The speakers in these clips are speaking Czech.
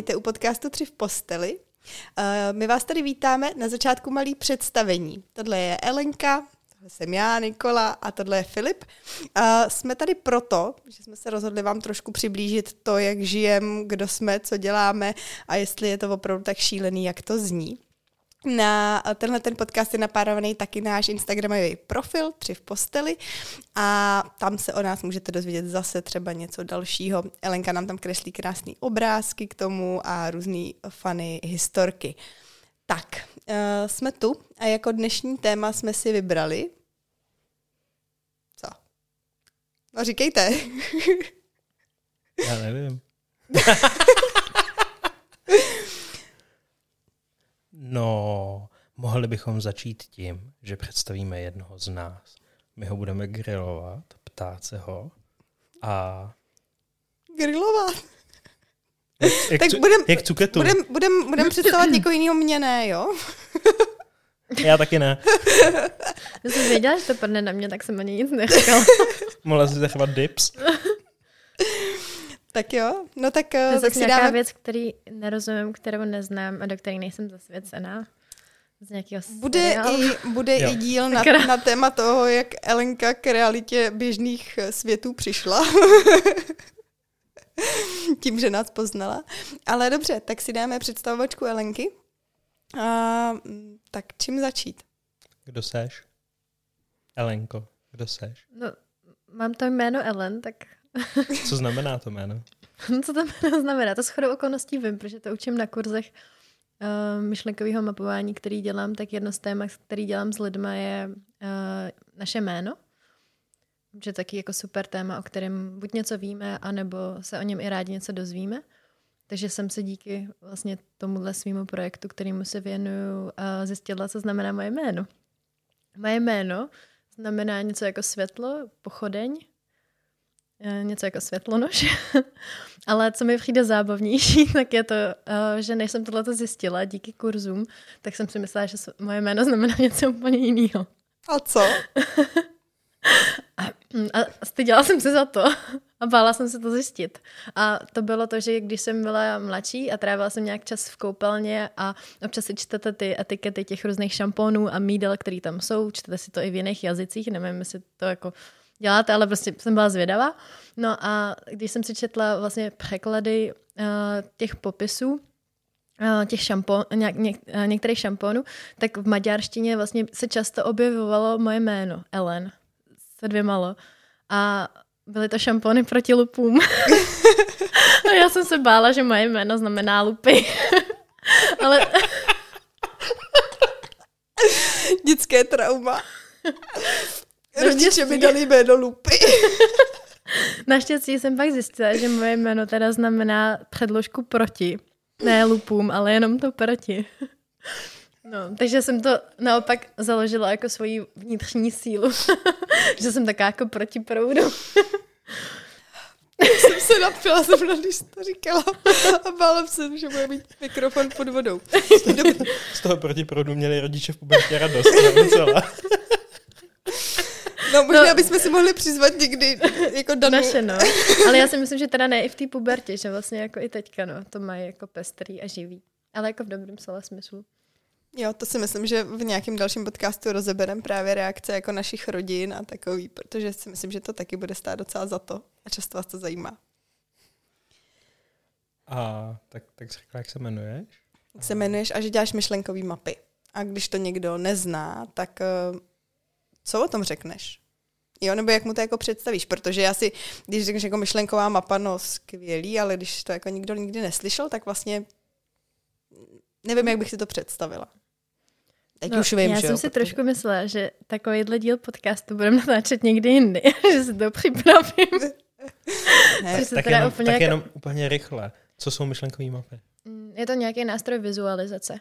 vítejte u podcastu Tři v posteli. Uh, my vás tady vítáme na začátku malý představení. Tohle je Elenka, tohle jsem já, Nikola a tohle je Filip. Uh, jsme tady proto, že jsme se rozhodli vám trošku přiblížit to, jak žijeme, kdo jsme, co děláme a jestli je to opravdu tak šílený, jak to zní. Na tenhle ten podcast je napárovaný taky náš Instagramový profil, tři v posteli a tam se o nás můžete dozvědět zase třeba něco dalšího. Elenka nám tam kreslí krásné obrázky k tomu a různé fany historky. Tak, uh, jsme tu a jako dnešní téma jsme si vybrali. Co? No říkejte. Já nevím. No, mohli bychom začít tím, že představíme jednoho z nás. My ho budeme grilovat, ptát se ho a... Grilovat? Jak, jak, Tak budem- jak cuketu. Budem, budem, budem představovat někoho jiného mě ne, jo? Já taky ne. Já jsem věděla, že to padne na mě, tak jsem ani nic neříkala. Mohla si zachovat dips. Tak jo, no tak, To je tak zase si nějaká dáme... věc, který nerozumím, kterou neznám a do které nejsem zasvěcená. Z nějakého Bude, seriálu. i, bude Jo. i díl na, na téma toho, jak Elenka k realitě běžných eh, světů přišla. Tím, že nás poznala. Ale dobře, tak si dáme představovačku Elenky. A, mm, tak čím začít? Kdo seš? Elenko, kdo seš? No, mám to jméno Ellen, tak Co znamená to jméno? co to jméno znamená? To shodou okolností vím, protože to učím na kurzech uh, myšlenkového mapování, který dělám, tak jedno z témat, který dělám s lidma, je uh, naše jméno. Že taky jako super téma, o kterém buď něco víme, anebo se o něm i rádi něco dozvíme. Takže jsem se díky vlastně tomuhle svýmu projektu, kterýmu se věnuju, uh, zjistila, co znamená moje jméno. Moje jméno znamená něco jako světlo, pochodeň, eh, něco jako světlonož. Ale co mi přijde zábavnější, tak je to, eh, že než jsem tohle zjistila díky kurzům, tak jsem si myslela, že moje jméno znamená něco úplně jiného. A co? A styděla jsem se za to a bála jsem se to zjistit. A to bylo to, že když jsem byla mladší a trávila jsem nějak čas v koupelně a občas si čtete ty etikety těch různých šampónů a mídel, které tam jsou, čtete si to i v jiných jazycích, nevím, jestli to jako děláte, ale prostě jsem byla zvědavá. No a když jsem si četla vlastně překlady uh, těch popisů, uh, těch šampon, něk, něk, uh, některých šampónů, tak v maďarštině vlastně se často objevovalo moje jméno, Ellen, se dvěma lo. A byly to šampony proti lupům. a já jsem se bála, že moje jméno znamená lupy. Ale Dětské trauma. Rodiče mi dali jméno Lupy. naštěstí jsem pak zjistila, že moje jméno teda znamená předložku proti. Ne lupům, ale jenom to proti. No, takže jsem to naopak založila jako svoji vnitřní sílu. že jsem taká jako proti proudu. jsem se napila zrovna, když jsi to říkala. A bála se, že bude mít mikrofon pod vodou. Z toho protiproudu měli rodiče v pubertě radost. Docela. No možná No. bychom si mohli přizvat někdy jako Danu. Naše, no. Ale já si myslím, že teda ne i v té pubertě, že vlastně jako i teďka, no, to mají jako pestrý a živý. Ale jako v dobrém slova smyslu. Jo, to si myslím, že v nějakém dalším podcastu rozebereme právě reakce jako našich rodin a takový, protože si myslím, že to taky bude stát docela za to a často vás to zajímá. A tak, tak jsi řekla, jak se jmenuješ? Jak se jmenuješ a že děláš myšlenkové mapy. A když to někdo nezná, tak eh, co o tom řekneš? Jo, nebo jak mu to jako představíš? Protože já si, když řekneš jako myšlenková mapa, no skvělý, ale když to jako nikdo nikdy neslyšel, tak vlastně nevím, jak bych si to představila. Teď už vím, No, já že jsem jo, si protože- trošku myslela, že takovýhle díl podcastu budeme natáčet někdy jindy, že si to připravím. Ne, se Tak, teda jenom, úplně tak jako- jenom úplně rychle. Co jsou myšlenkové mapy? Mm, Je to nějaký nástroj vizualizace.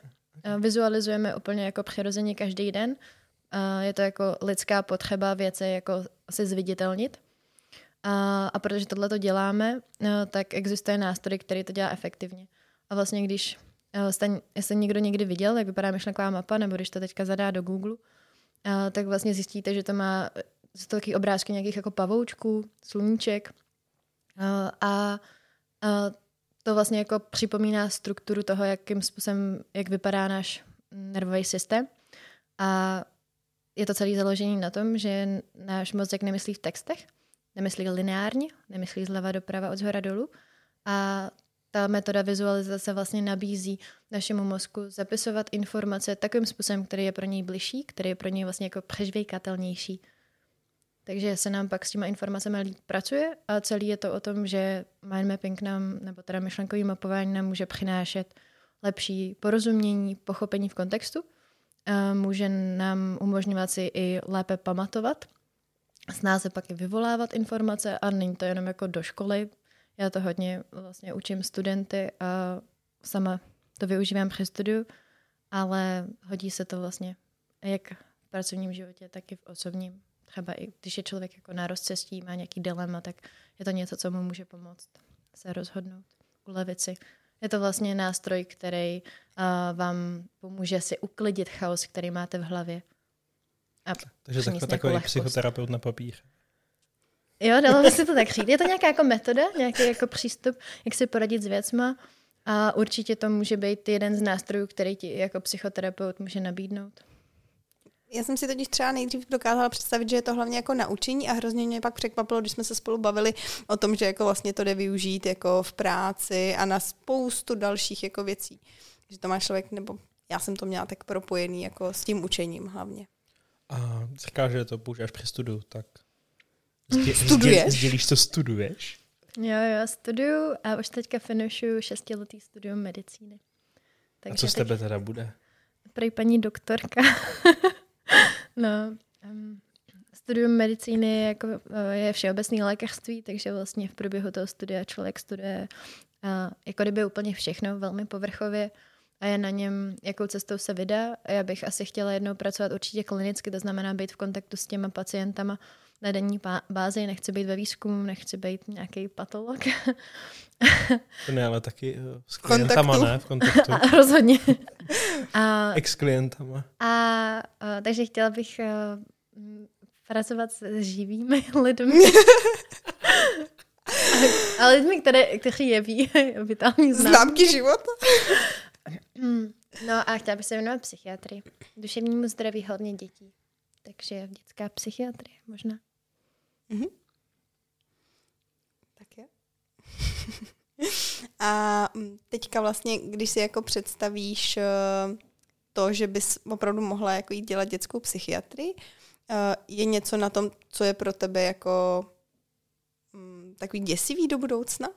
Vizualizujeme úplně jako přirozeně každý den. Eh, Je to jako lidská potřeba věci jako si zviditelnit. A, a protože tohle to děláme, eh, tak existuje nástroj, který to dělá efektivně. A vlastně když eh, jste, jestli někdo někdy viděl, jak vypadá myšlenková mapa, nebo když to teďka zadá do Google, eh, tak vlastně zjistíte, že to má jsou to taky obrázky nějakých jako pavoučků, sluníček. A, a to to vlastně jako připomíná strukturu toho, jakým způsobem, jak vypadá náš nervový systém. A je to celý založený na tom, že náš mozek nemyslí v textech, nemyslí lineárně, nemyslí zleva doprava od zhora dolů. A ta metoda vizualizace vlastně nabízí našemu mozku zapisovat informace takovým způsobem, který je pro něj bližší, který je pro něj vlastně jako přežvejkatelnější. Takže se nám pak s těma informacemi líp pracuje a celý je to o tom, že mind mapping nám, nebo teda myšlenkový mapování nám může přinášet lepší porozumění, pochopení v kontextu, může nám umožňovat si i lépe pamatovat, snáze pak i vyvolávat informace a není to jenom jako do školy. Já to hodně vlastně učím studenty a sama to využívám při studiu, ale hodí se to vlastně jak v pracovním životě, tak i v osobním třeba i když je člověk jako na rozcestí, má nějaký dilema, tak je to něco, co mu může pomoct se rozhodnout, ulevit si. Je to vlastně nástroj, který uh, vám pomůže si uklidit chaos, který máte v hlavě. A Takže takhle takový lehkost. psychoterapeut na papíře. Jo, dalo by se to tak říct. Je to nějaká jako metoda, nějaký jako přístup, jak si poradit s věcma a určitě to může být jeden z nástrojů, který ti jako psychoterapeut může nabídnout. Já jsem si totiž třeba nejdřív dokázala představit, že je to hlavně jako naučení a hrozně mě pak překvapilo, když jsme se spolu bavili o tom, že jako vlastně to jde využít jako v práci a na spoustu dalších jako věcí. Že to má člověk, nebo já jsem to měla tak propojený jako s tím učením hlavně. A říká, že to používáš při studiu, tak zdě, studuješ? Sdělíš, co studuješ? Jo, jo, studuju a už teďka finišuju šestiletý studium medicíny. Takže a co z tebe teda bude? Prej paní doktorka. No, um, studium medicíny je, jako, eh, je všeobecné lékařství, takže vlastně v průběhu toho studia člověk studuje uh, jako kdyby úplně všechno, velmi povrchově a je na něm, jakou cestou se vydá. Já bych asi chtěla jednou pracovat určitě klinicky, to znamená být v kontaktu s těma pacientama na denní bázi, nechci být ve výzkumu, nechci být nějaký patolog. to ne, ale taky uh, s klientama, kontaktu. ne? V kontaktu. A, rozhodně. A, Ex-klientama. A, a, takže chtěla bych uh, pracovat s živými lidmi. ale lidmi, které, kteří jeví vitální známky. Známky života. no a chtěla bych se věnovat psychiatrii. Duševnímu zdraví hlavně dětí. Takže dětská psychiatrie možná. Mm-hmm. Tak je. A mm, teďka vlastně, když si jako představíš eh, to, že bys opravdu mohla jako jít dělat dětskou psychiatrii, eh, je něco na tom, co je pro tebe jako mm, takový děsivý do budoucna?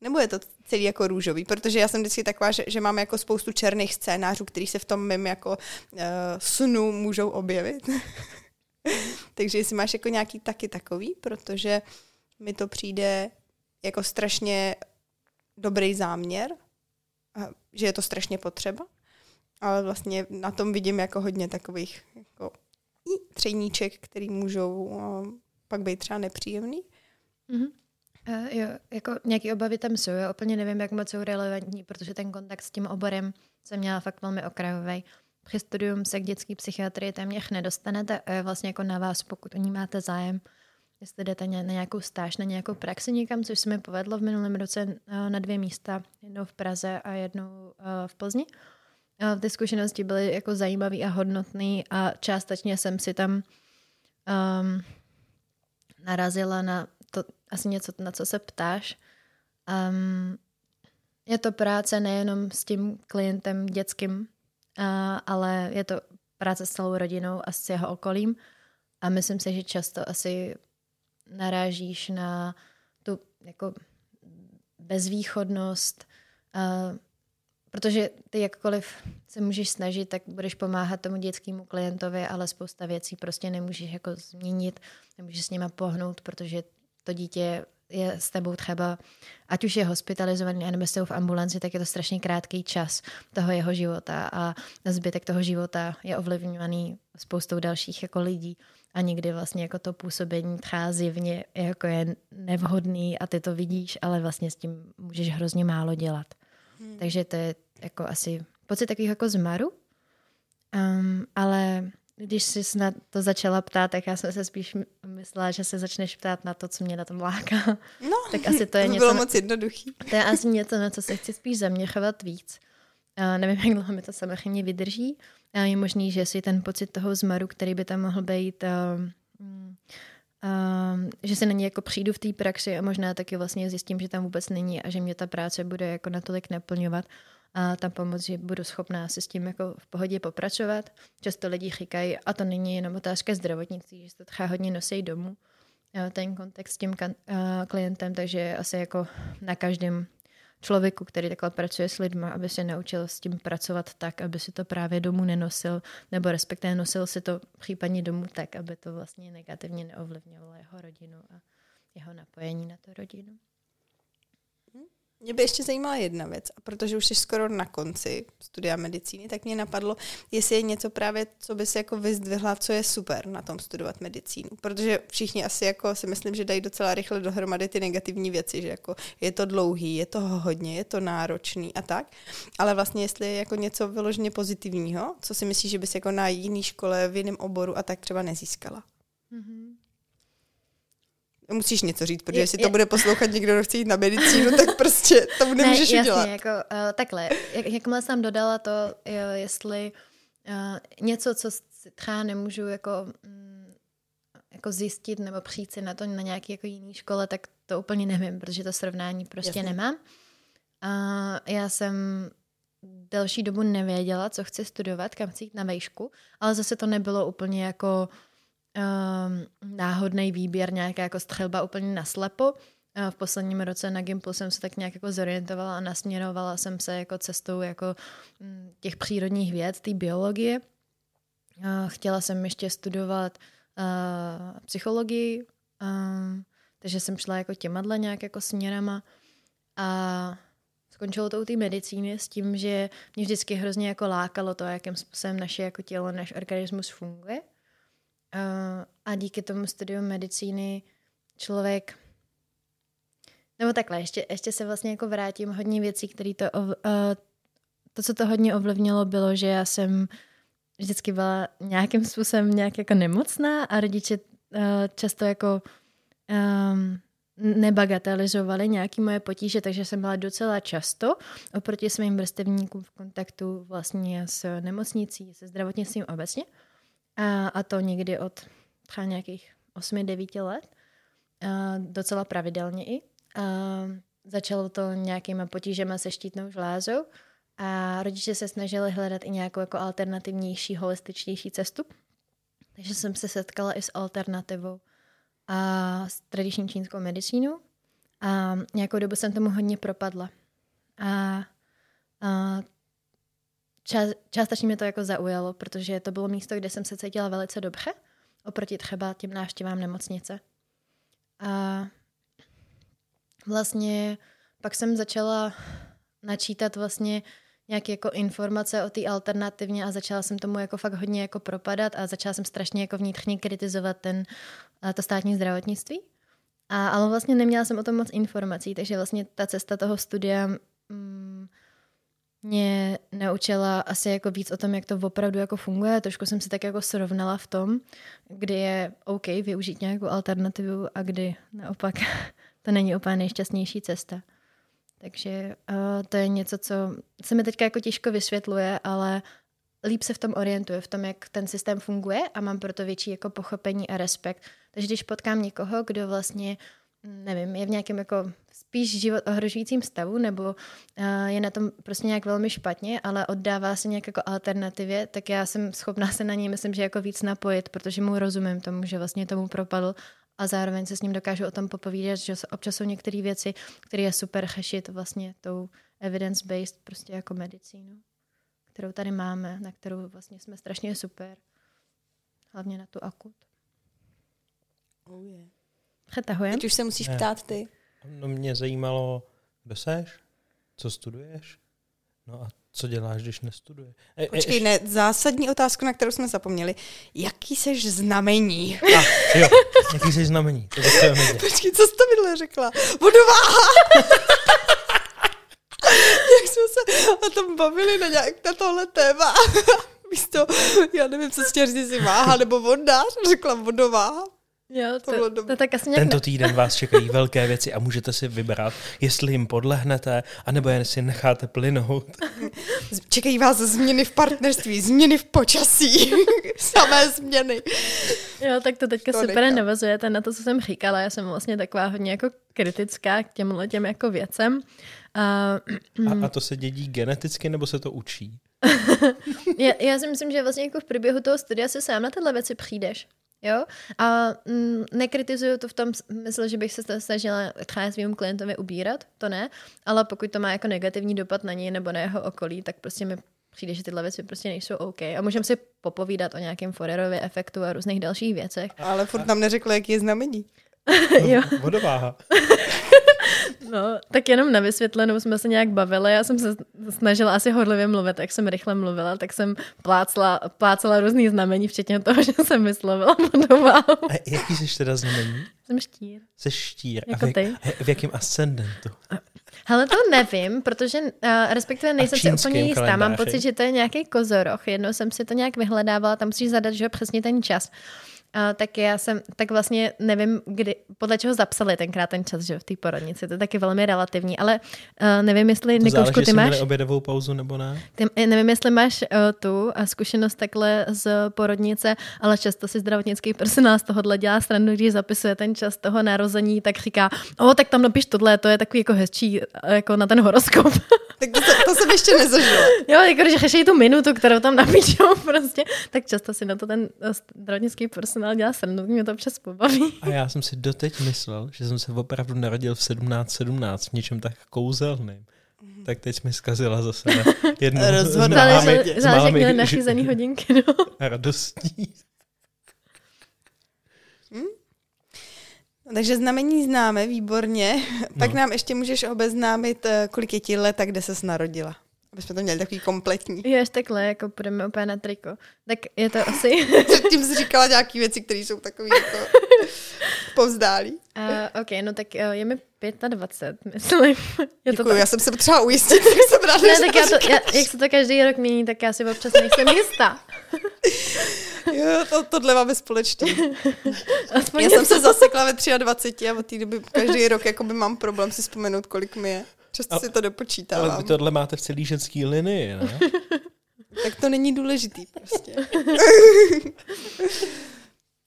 Nebo je to celý jako růžový? Protože já jsem vždycky taková, že, že mám jako spoustu černých scénářů, který se v tom mém jako uh, snu můžou objevit. Takže jestli máš jako nějaký taky takový, protože mi to přijde jako strašně dobrý záměr, že je to strašně potřeba, ale vlastně na tom vidím jako hodně takových jako třeníček, který můžou pak být třeba nepříjemný. Mm-hmm. Uh, jo, jako nějaké obavy tam jsou, já úplně nevím, jak moc jsou relevantní, protože ten kontakt s tím oborem jsem měla fakt velmi okrajový při studium se k dětské psychiatrii téměř nedostanete a je vlastně jako na vás, pokud o ní máte zájem. Jestli jdete na nějakou stáž, na nějakou praxi někam, což se mi povedlo v minulém roce eh, na dvě místa, jednou v Praze a jednou eh, v Plzni. Ty zkušenosti byly jako zajímavé a hodnotné a částečně jsem si tam um, narazila na to asi něco, na co se ptáš. Um, je to práce nejenom s tím klientem dětským, a, ale je to práce s celou rodinou a s jeho okolím. A myslím si, že často asi narážíš na tu jako bezvýchodnost, a, protože ty jakkoliv se můžeš snažit, tak budeš pomáhat tomu dětskému klientovi, ale spousta věcí prostě nemůžeš jako změnit, nemůžeš s nima pohnout, protože to dítě je s tebou třeba, ať už je hospitalizovaný, nebo jste v ambulanci, tak je to strašně krátký čas toho jeho života a zbytek toho života je ovlivňovaný spoustou dalších jako lidí a někdy vlastně jako to působení třeba zjevně jako je nevhodný a ty to vidíš, ale vlastně s tím můžeš hrozně málo dělat. Hmm. Takže to je jako asi pocit takového jako zmaru, um, ale Když jsi na to začala ptát, tak já jsem se spíš myslela, že se začneš ptát na to, co mě na tom láká. No, tak asi to je to by něco, bylo moc jednoduchý. To je asi něco, na co se chci spíš zaměřovat víc. Uh, nevím, jak dlouho mi to samozřejmě vydrží. Uh, je možný, že si ten pocit toho zmaru, který by tam mohl být, uh, uh, že se na něj jako přijdu v té praxi a možná taky vlastně zjistím, že tam vůbec není a že mě ta práce bude jako natolik naplňovat a tam pomoct, že budu schopná se s tím jako v pohodě popracovat. Často lidi říkají, a to není jenom otázka zdravotnictví, že se to třeba hodně nosí domů, ten kontext s tím klientem, takže asi jako na každém člověku, který takhle pracuje s lidma, aby se naučil s tím pracovat tak, aby si to právě domů nenosil, nebo respektive nosil si to případně domů tak, aby to vlastně negativně neovlivňovalo jeho rodinu a jeho napojení na tu rodinu. Mě by ještě zajímala jedna věc, a protože už jsi skoro na konci studia medicíny, tak mě napadlo, jestli je něco právě, co by si jako vyzdvihla, co je super na tom studovat medicínu. Protože všichni asi jako si myslím, že dají docela rychle dohromady ty negativní věci, že jako je to dlouhý, je toho hodně, je to náročný a tak. Ale vlastně jestli je jako něco vyloženě pozitivního, co si myslíš, že bys jako na jiný škole, v jiném oboru a tak třeba nezískala. Mm-hmm. Musíš něco říct, protože Je- jestli je- to bude poslouchat někdo, kdo chce jít na medicínu, tak prostě to nemůžeš ne, udělat. jasně, jako uh, takhle. Jak, jakmile jsem dodala to, jo, jestli uh, něco, co třeba nemůžu jako, mm, jako zjistit nebo přijít si na to na nějaký jako jiný škole, tak to úplně nevím, protože to srovnání prostě Jasně. nemám. A já jsem delší dobu nevěděla, co chci studovat, kam chci jít na vejšku, ale zase to nebylo úplně jako um, náhodný výběr, nějaká jako střelba úplně naslepo. V posledním roce na Gimplu jsem se tak nějak jako zorientovala a nasměrovala jsem se jako cestou jako mm, těch přírodních věd, té biologie. Chtěla jsem ještě studovat uh, psychologii, um, takže jsem šla jako těma nějak jako směrama a skončilo to u té medicíny s tím, že mě vždycky hrozně jako lákalo to, jakým způsobem naše jako tělo, náš organismus funguje. Uh, a díky tomu studiu medicíny člověk nebo takhle, ještě, ještě se vlastně jako vrátím hodně věcí, které to, uh, to, co to hodně ovlivnilo, bylo, že já jsem vždycky byla nějakým způsobem nějak jako nemocná a rodiče uh, často jako um, nebagatelizovali nějaké moje potíže, takže jsem byla docela často oproti svým vrstevníkům v kontaktu vlastně s nemocnicí, se zdravotnictvím obecně. A, a to někdy od třeba nějakých 8-9 let. A docela pravidelně i. A začalo to nějakýma potížema se štítnou žlázou a rodiče se snažili hledat i nějakou jako alternativnější, holističtější cestu. Takže jsem se setkala i s alternativou a s tradiční čínskou medicínou a nějakou dobu jsem tomu hodně propadla. A, a částečně mě to jako zaujalo, protože to bylo místo, kde jsem se cítila velice dobře, oproti třeba těm návštěvám nemocnice. A vlastně pak jsem začala načítat vlastně nějaké jako informace o té alternativně a začala jsem tomu jako fakt hodně jako propadat a začala jsem strašně jako vnitřně kritizovat ten, a to státní zdravotnictví. A, ale vlastně neměla jsem o tom moc informací, takže vlastně ta cesta toho studia mm, mě naučila asi jako víc o tom, jak to opravdu jako funguje. Trošku jsem se tak jako srovnala v tom, kdy je OK využít nějakou alternativu a kdy naopak to není úplně nejšťastnější cesta. Takže uh, to je něco, co se mi teďka jako těžko vysvětluje, ale líp se v tom orientuje, v tom, jak ten systém funguje a mám proto větší jako pochopení a respekt. Takže když potkám někoho, kdo vlastně, nevím, je v nějakém jako spíš život ohrožujícím stavu nebo uh, je na tom prostě nějak velmi špatně, ale oddává se nějak jako alternativě, tak já jsem schopná se na něj, myslím, že jako víc napojit, protože mu rozumím tomu, že vlastně tomu propadl a zároveň se s ním dokážu o tom popovídat, že občas jsou některé věci, které je super řešit vlastně tou evidence-based prostě jako medicínu, kterou tady máme, na kterou vlastně jsme strašně super. Hlavně na tu akut. Oh yeah. Přetahujem? Teď už se musíš Ne. ptát ty. No mě zajímalo, kdo seš, co studuješ, no a co děláš, když nestuduješ. E, Počkej, ne, zásadní otázku, na kterou jsme zapomněli. Jaký seš znamení? A, jo, jaký jsi znamení, to. Počkej, co jsi to minule řekla? Vodováha! Jak jsme se o tom bavili na, nějak, na tohle téma. místo, já nevím, co chtěla říct, jestli váha nebo vodář, řekla vodováha. Jo, To to, to, to tak asi nějak Tento týden vás čekají velké věci a můžete si vybrat, jestli jim podlehnete, anebo jen si necháte plynout. Čekají vás změny v partnerství, změny v počasí, samé změny. Jo, tak to teďka To super navazujete na to, co jsem říkala. Já jsem vlastně taková hodně jako kritická k těmhle těm jako věcem. A, A, a to se dědí geneticky, nebo se to učí? já, já si myslím, že vlastně jako v průběhu toho studia se sám na tyhle věci přijdeš. Jo? A mm, nekritizuju to v tom smyslu, že bych se to snažila třeba svým klientovi ubírat, to ne, ale pokud to má jako negativní dopad na něj nebo na jeho okolí, tak prostě mi přijde, že tyhle věci prostě nejsou OK. A můžeme si popovídat o nějakém Forerově efektu a různých dalších věcech. Ale furt nám neřekla, jaký je znamení. jo. Vodováha. No, tak jenom na vysvětlenou jsme se nějak bavili. Já jsem se snažila asi hodlivě mluvit, jak jsem rychle mluvila, tak jsem plácla, plácala různý znamení, včetně toho, že jsem vyslovila vodováhu. A jaký jsi teda znamení? Jsem štír. Jsi štír. Jako a v, ty. v jakém ascendentu? Hele, to nevím, protože uh, respektive nejsem si úplně jistá. Mám kalendáři? pocit, že to je nějaký kozoroch. Jednou jsem si to nějak vyhledávala, tam musíš zadat, že přesně ten čas. Uh, tak já jsem, tak vlastně nevím, kdy, podle čeho zapsali tenkrát ten čas, že v té porodnici. To je taky velmi relativní, ale uh, nevím, jestli, To záleží, Nikoušku, ty jestli máš... měli obědovou pauzu nebo ne? Ty, eh, nevím, jestli máš uh, tu zkušenost takhle z porodnice, ale často si zdravotnický personál z tohohle dělá stranu, když zapisuje ten čas toho narození, tak říká, o, tak tam napiš tohle, to je takový jako hezčí jako na ten horoskop. Tak to, to, to jsem ještě nezažila. jo, jako když řeší tu minutu, kterou tam napíšou prostě, tak často si na to ten zdravotnický personál dělá stranu, mě to občas pobaví. A já jsem si doteď myslel, že jsem se opravdu narodil v 1717 v něčem tak kouzelným. Tak teď jsi mi zkazila zase na jednu mála Záleží, jak měli nachyzený hodinky, no. radostí. No, takže znamení známe, výborně. Pak nám ještě můžeš obeznámit, eh, kolik je ti let a kde ses narodila. Aby jsme to měli takový kompletní. Jo, až takhle, jako půjdeme úplně na triko. Tak je to asi... Předtím jsi říkala nějaké věci, které jsou takové jako povzdálí. Uh, ok, no tak uh, je mi 25, myslím. Je to Děkuji, tak. já jsem se potřeba ujistit, tak jsem ráda, Ne, tak já to, já, jak se to každý rok mění, tak já si občas nejsem jistá. Jo, to, tohle máme společně. Aspoň Já jsem se zasekla ve 23 a od té doby každý rok jakoby mám problém si vzpomenout, kolik mi je. Často si to Ale dopočítávám. vy tohle máte v celý ženský linii, ne? Tak to není důležitý prostě.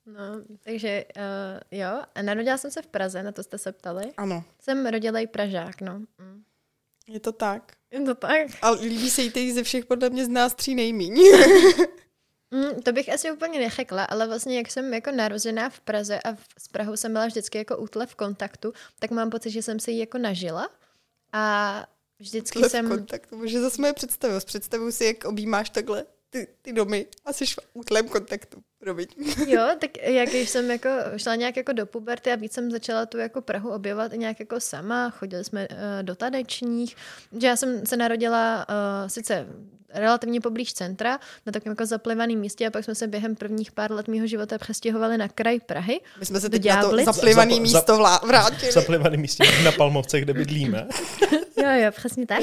No, takže uh, jo, a narodila jsem se v Praze, na to jste se ptali. Ano, Jsem rodilej Pražák, no. Mm. je to tak. Je to tak? A líbí se jí teď ze všech podle mě z nás tří nejmíň. Mm, to bych asi úplně neřekla, ale vlastně jak jsem jako narozená v Praze a v, s Prahou jsem byla vždycky jako útle v kontaktu, tak mám pocit, že jsem si ji jako nažila a vždycky Tohle v jsem... kontaktu, protože zase moje představu. Představuju si, jak objímáš takhle ty, ty domy a jsi v útlém kontaktu. Promiň. Jo, tak jak když jsem jako šla nějak jako do puberty a víc jsem začala tu jako Prahu objevovat i nějak jako sama, chodili jsme uh, do tanečních, že já jsem se narodila uh, sice relativně poblíž centra, na takovém jako zaplivaném místě a pak jsme se během prvních pár let mého života přestěhovali na kraj Prahy. My jsme se Do teď na to Ďáblic? zaplivaný Zap- místo vlá- vrátili. Zaplivaný místě na Palmovce, kde bydlíme. Jo, jo, přesně tak.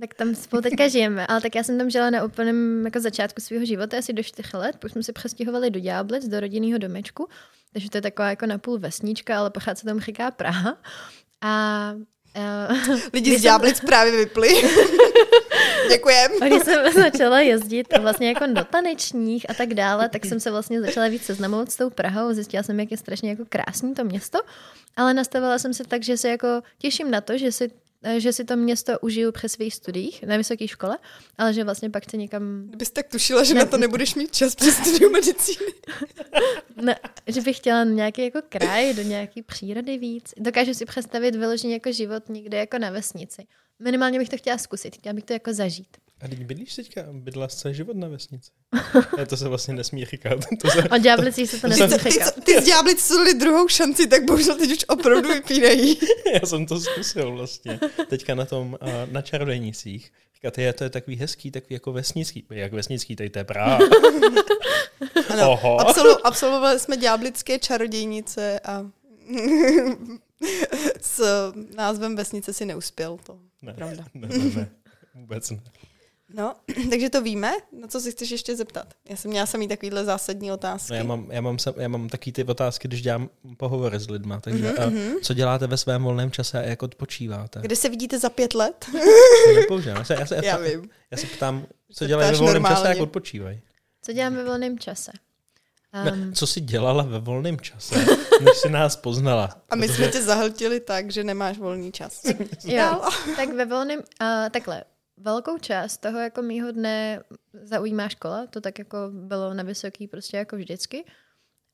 Tak tam spolu teďka žijeme. Ale tak já jsem tam žila na úplném jako začátku svého života, asi do čtyř let. Pak jsme se přestěhovali do Ďáblic, do rodinného domečku. Takže to je taková jako napůl vesnička, ale pořád se tam říká Praha. A uh, Lidi z Ďáblic právě vypli. Děkujem. a když jsem začala jezdit vlastně jako do tanečních a tak dále, tak jsem se vlastně začala víc seznamovat s tou Prahou. Zjistila jsem, jak je strašně jako krásný to město. Ale nastavila jsem se tak, že se jako těším na to, že si že si to město užiju při svých studiích na vysoké škole, ale že vlastně pak chci někam, Kdybys tak tušila, že Ne- na to nebudeš mít čas přes studium medicíny. ne, že bych chtěla nějaký jako kraj, do nějaký přírody víc. Dokážu si představit vyloženě jako život někde jako na vesnici. Minimálně bych to chtěla zkusit, chtěla bych to jako zažít. A teď bydlíš teďka, bydla celý život na vesnici. Ne, to se vlastně nesmí říkat. To se, O ďáblicích se to nesmí jsem- Ty, říkat. co- ty z Ďáblic co dali druhou šanci, tak bohužel teď už opravdu vypínají. já jsem to zkusil vlastně. Teďka na tom, na čarodějnicích. Říkáte, je, to je takový hezký, takový jako vesnický. Jak vesnický, tady to je Praha. Ano, Oho. absolvo, absolvovali jsme Ďáblické čarodějnice a s názvem vesnice si neuspěl. To Ne, pravda. ne, ne, ne, vůbec ne. No, takže to víme. Na co si chceš ještě zeptat? Já jsem měla samý takovýhle zásadní otázky. No já, mám, já, mám, já mám taky ty otázky, když dělám pohovory s lidma. Takže Mhm, a mhm. co děláte ve svém volném čase a jak odpočíváte? Kde se vidíte za pět let? To nepoužívám. Já se, já se, Já vím. já se ptám, co dělají ve volném čase a normálně. jak odpočívají. Co dělám ve volném čase? Ne, Um, co jsi dělala ve volném čase, než jsi nás poznala? A my Protože- jsme tě zahltili tak, že nemáš volný čas. jo, tak ve volném, uh, takhle, velkou část toho jako mýho dne zaujímá škola, to tak jako bylo na vysoký prostě jako vždycky.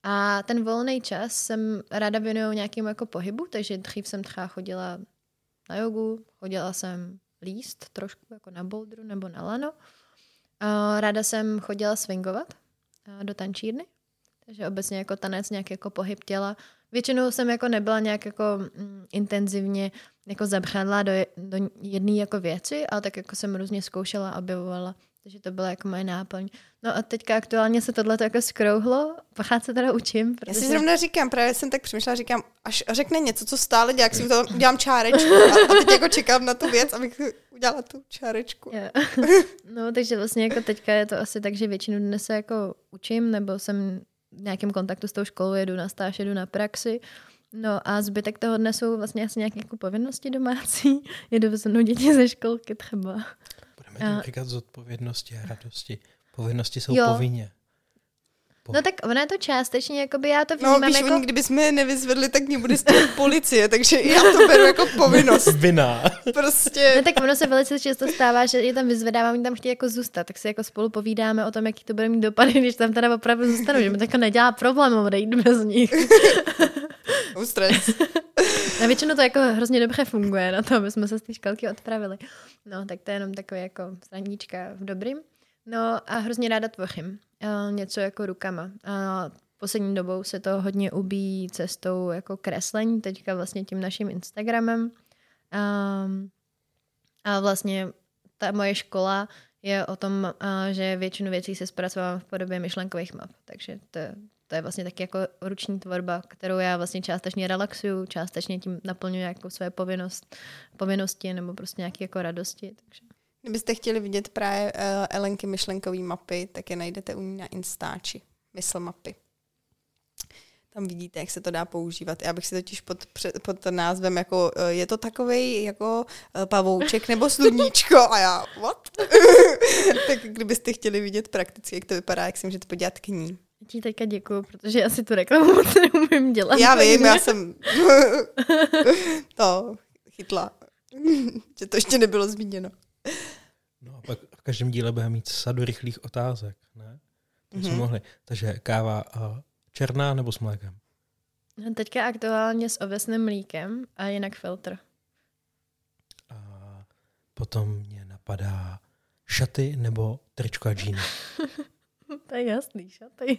A ten volný čas jsem ráda věnuju nějakým jako pohybu, takže dřív jsem třeba chodila na jogu, chodila jsem líst trošku jako na bouldru nebo na lano. Ráda jsem chodila swingovat do tančírny, takže obecně jako tanec, nějaký jako pohyb těla. Většinou jsem jako nebyla nějak jako mm, intenzivně jako zabřádla do, je- do jedné jako věci, ale tak jako jsem různě zkoušela a objevovala. Takže to byla jako moje náplň. No a teďka aktuálně se tohle jako skrouhlo, pořád se teda učím. Já si zrovna říkám, právě jsem tak přemýšlela, říkám, až řekne něco, co stále dělá, jak si to udělám čárečku a, a teď jako čekám na tu věc, abych udělala tu čárečku. No, takže vlastně jako teďka je to asi tak, že většinu dne se jako učím, nebo jsem v nějakém kontaktu s tou školou, jedu na stáž, jedu na praxi. No a zbytek toho dne jsou vlastně asi nějaké jako povinnosti domácí. Jedu vezmu děti ze školky třeba. Budeme A- říkat zodpovědnosti a radosti. Povinnosti jsou Jo. povinně. Po- No tak ono je to částečně, jakoby já to No vnímám víš, jako... oni kdybychom je nevyzvedli, tak mě bude stíhat policie, takže já to beru jako povinnost. Vina. No Prostě tak ono se velice často stává, že je tam vyzvedávám, oni tam chtějí jako zůstat, tak si jako spolu povídáme o tom, jaký to bude mít dopady, když tam teda opravdu zůstanou, že mi to jako nedělá problém odejít bez nich. no, stres. A většinou to jako hrozně dobře funguje na to, aby jsme se z té školky odpravili. No, tak to je jenom takové jako straníčka v dobrým. No a hrozně ráda tvořím. Uh, něco jako rukama. A poslední dobou se to hodně ubíjí cestou jako kreslení, teďka vlastně tím naším Instagramem. Um, a vlastně ta moje škola je o tom, uh, že většinu věcí se zpracovávám v podobě myšlenkových map. Takže to, to je vlastně taky jako ruční tvorba, kterou já vlastně částečně relaxuju, částečně tím naplňuji jako své povinnost, povinnosti nebo prostě nějaké jako radosti. Takže. Kdybyste chtěli vidět právě uh, Elenky myšlenkové mapy, tak je najdete u ní na Instači. Mysl mapy. Tam vidíte, jak se to dá používat. Já bych si totiž pod, pod názvem jako, eh, je to takovej jako eh, pavouček nebo sluníčko a já, what? tak kdybyste chtěli vidět prakticky, jak to vypadá, jak si můžete podívat k ní. Já ti teďka děkuju, protože já si tu reklamu moc neumím dělat. Já vím, já jsem to chytla, že to ještě nebylo zmíněno. No a pak v každém díle budeme mít sadu rychlých otázek, ne? To jsme Mhm. mohli. Takže káva a černá nebo s mlékem? No, Teďka aktuálně s ovesným mlíkem a jinak filtr. A potom mě napadá šaty nebo tričko a džíny. To je jasný, šaty.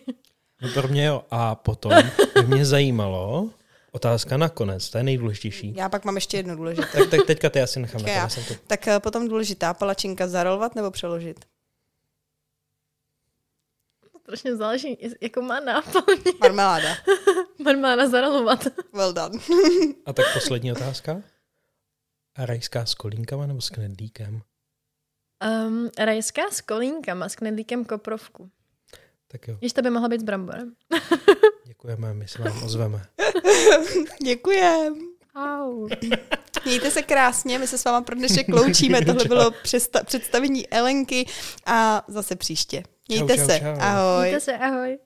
No pro mě jo. A potom by mě zajímalo, otázka nakonec, to je nejdůležitější. Já pak mám ještě jednu důležitou. Tak, tak teďka ty asi nechám. Já. to... Tak eh, potom důležitá palačinka zarolovat nebo přeložit? Strašně záleží, jakou má náplň. Marmeláda. Marmána zarolovat. Well done. A tak poslední otázka. A rajská s kolínkama nebo s knedlíkem? Um, rajská s kolínkama, s knedlíkem koprovku. Tak jo, Ještě to by mohla být s bramborem. děkujeme, my se vám ozveme. Děkujem. Au. Mějte se krásně, my se s váma pro dnešek loučíme. Tohle bylo představení Elenky a zase příště. Mějte čau, se. čau. Ahoj. Mějte se, ahoj.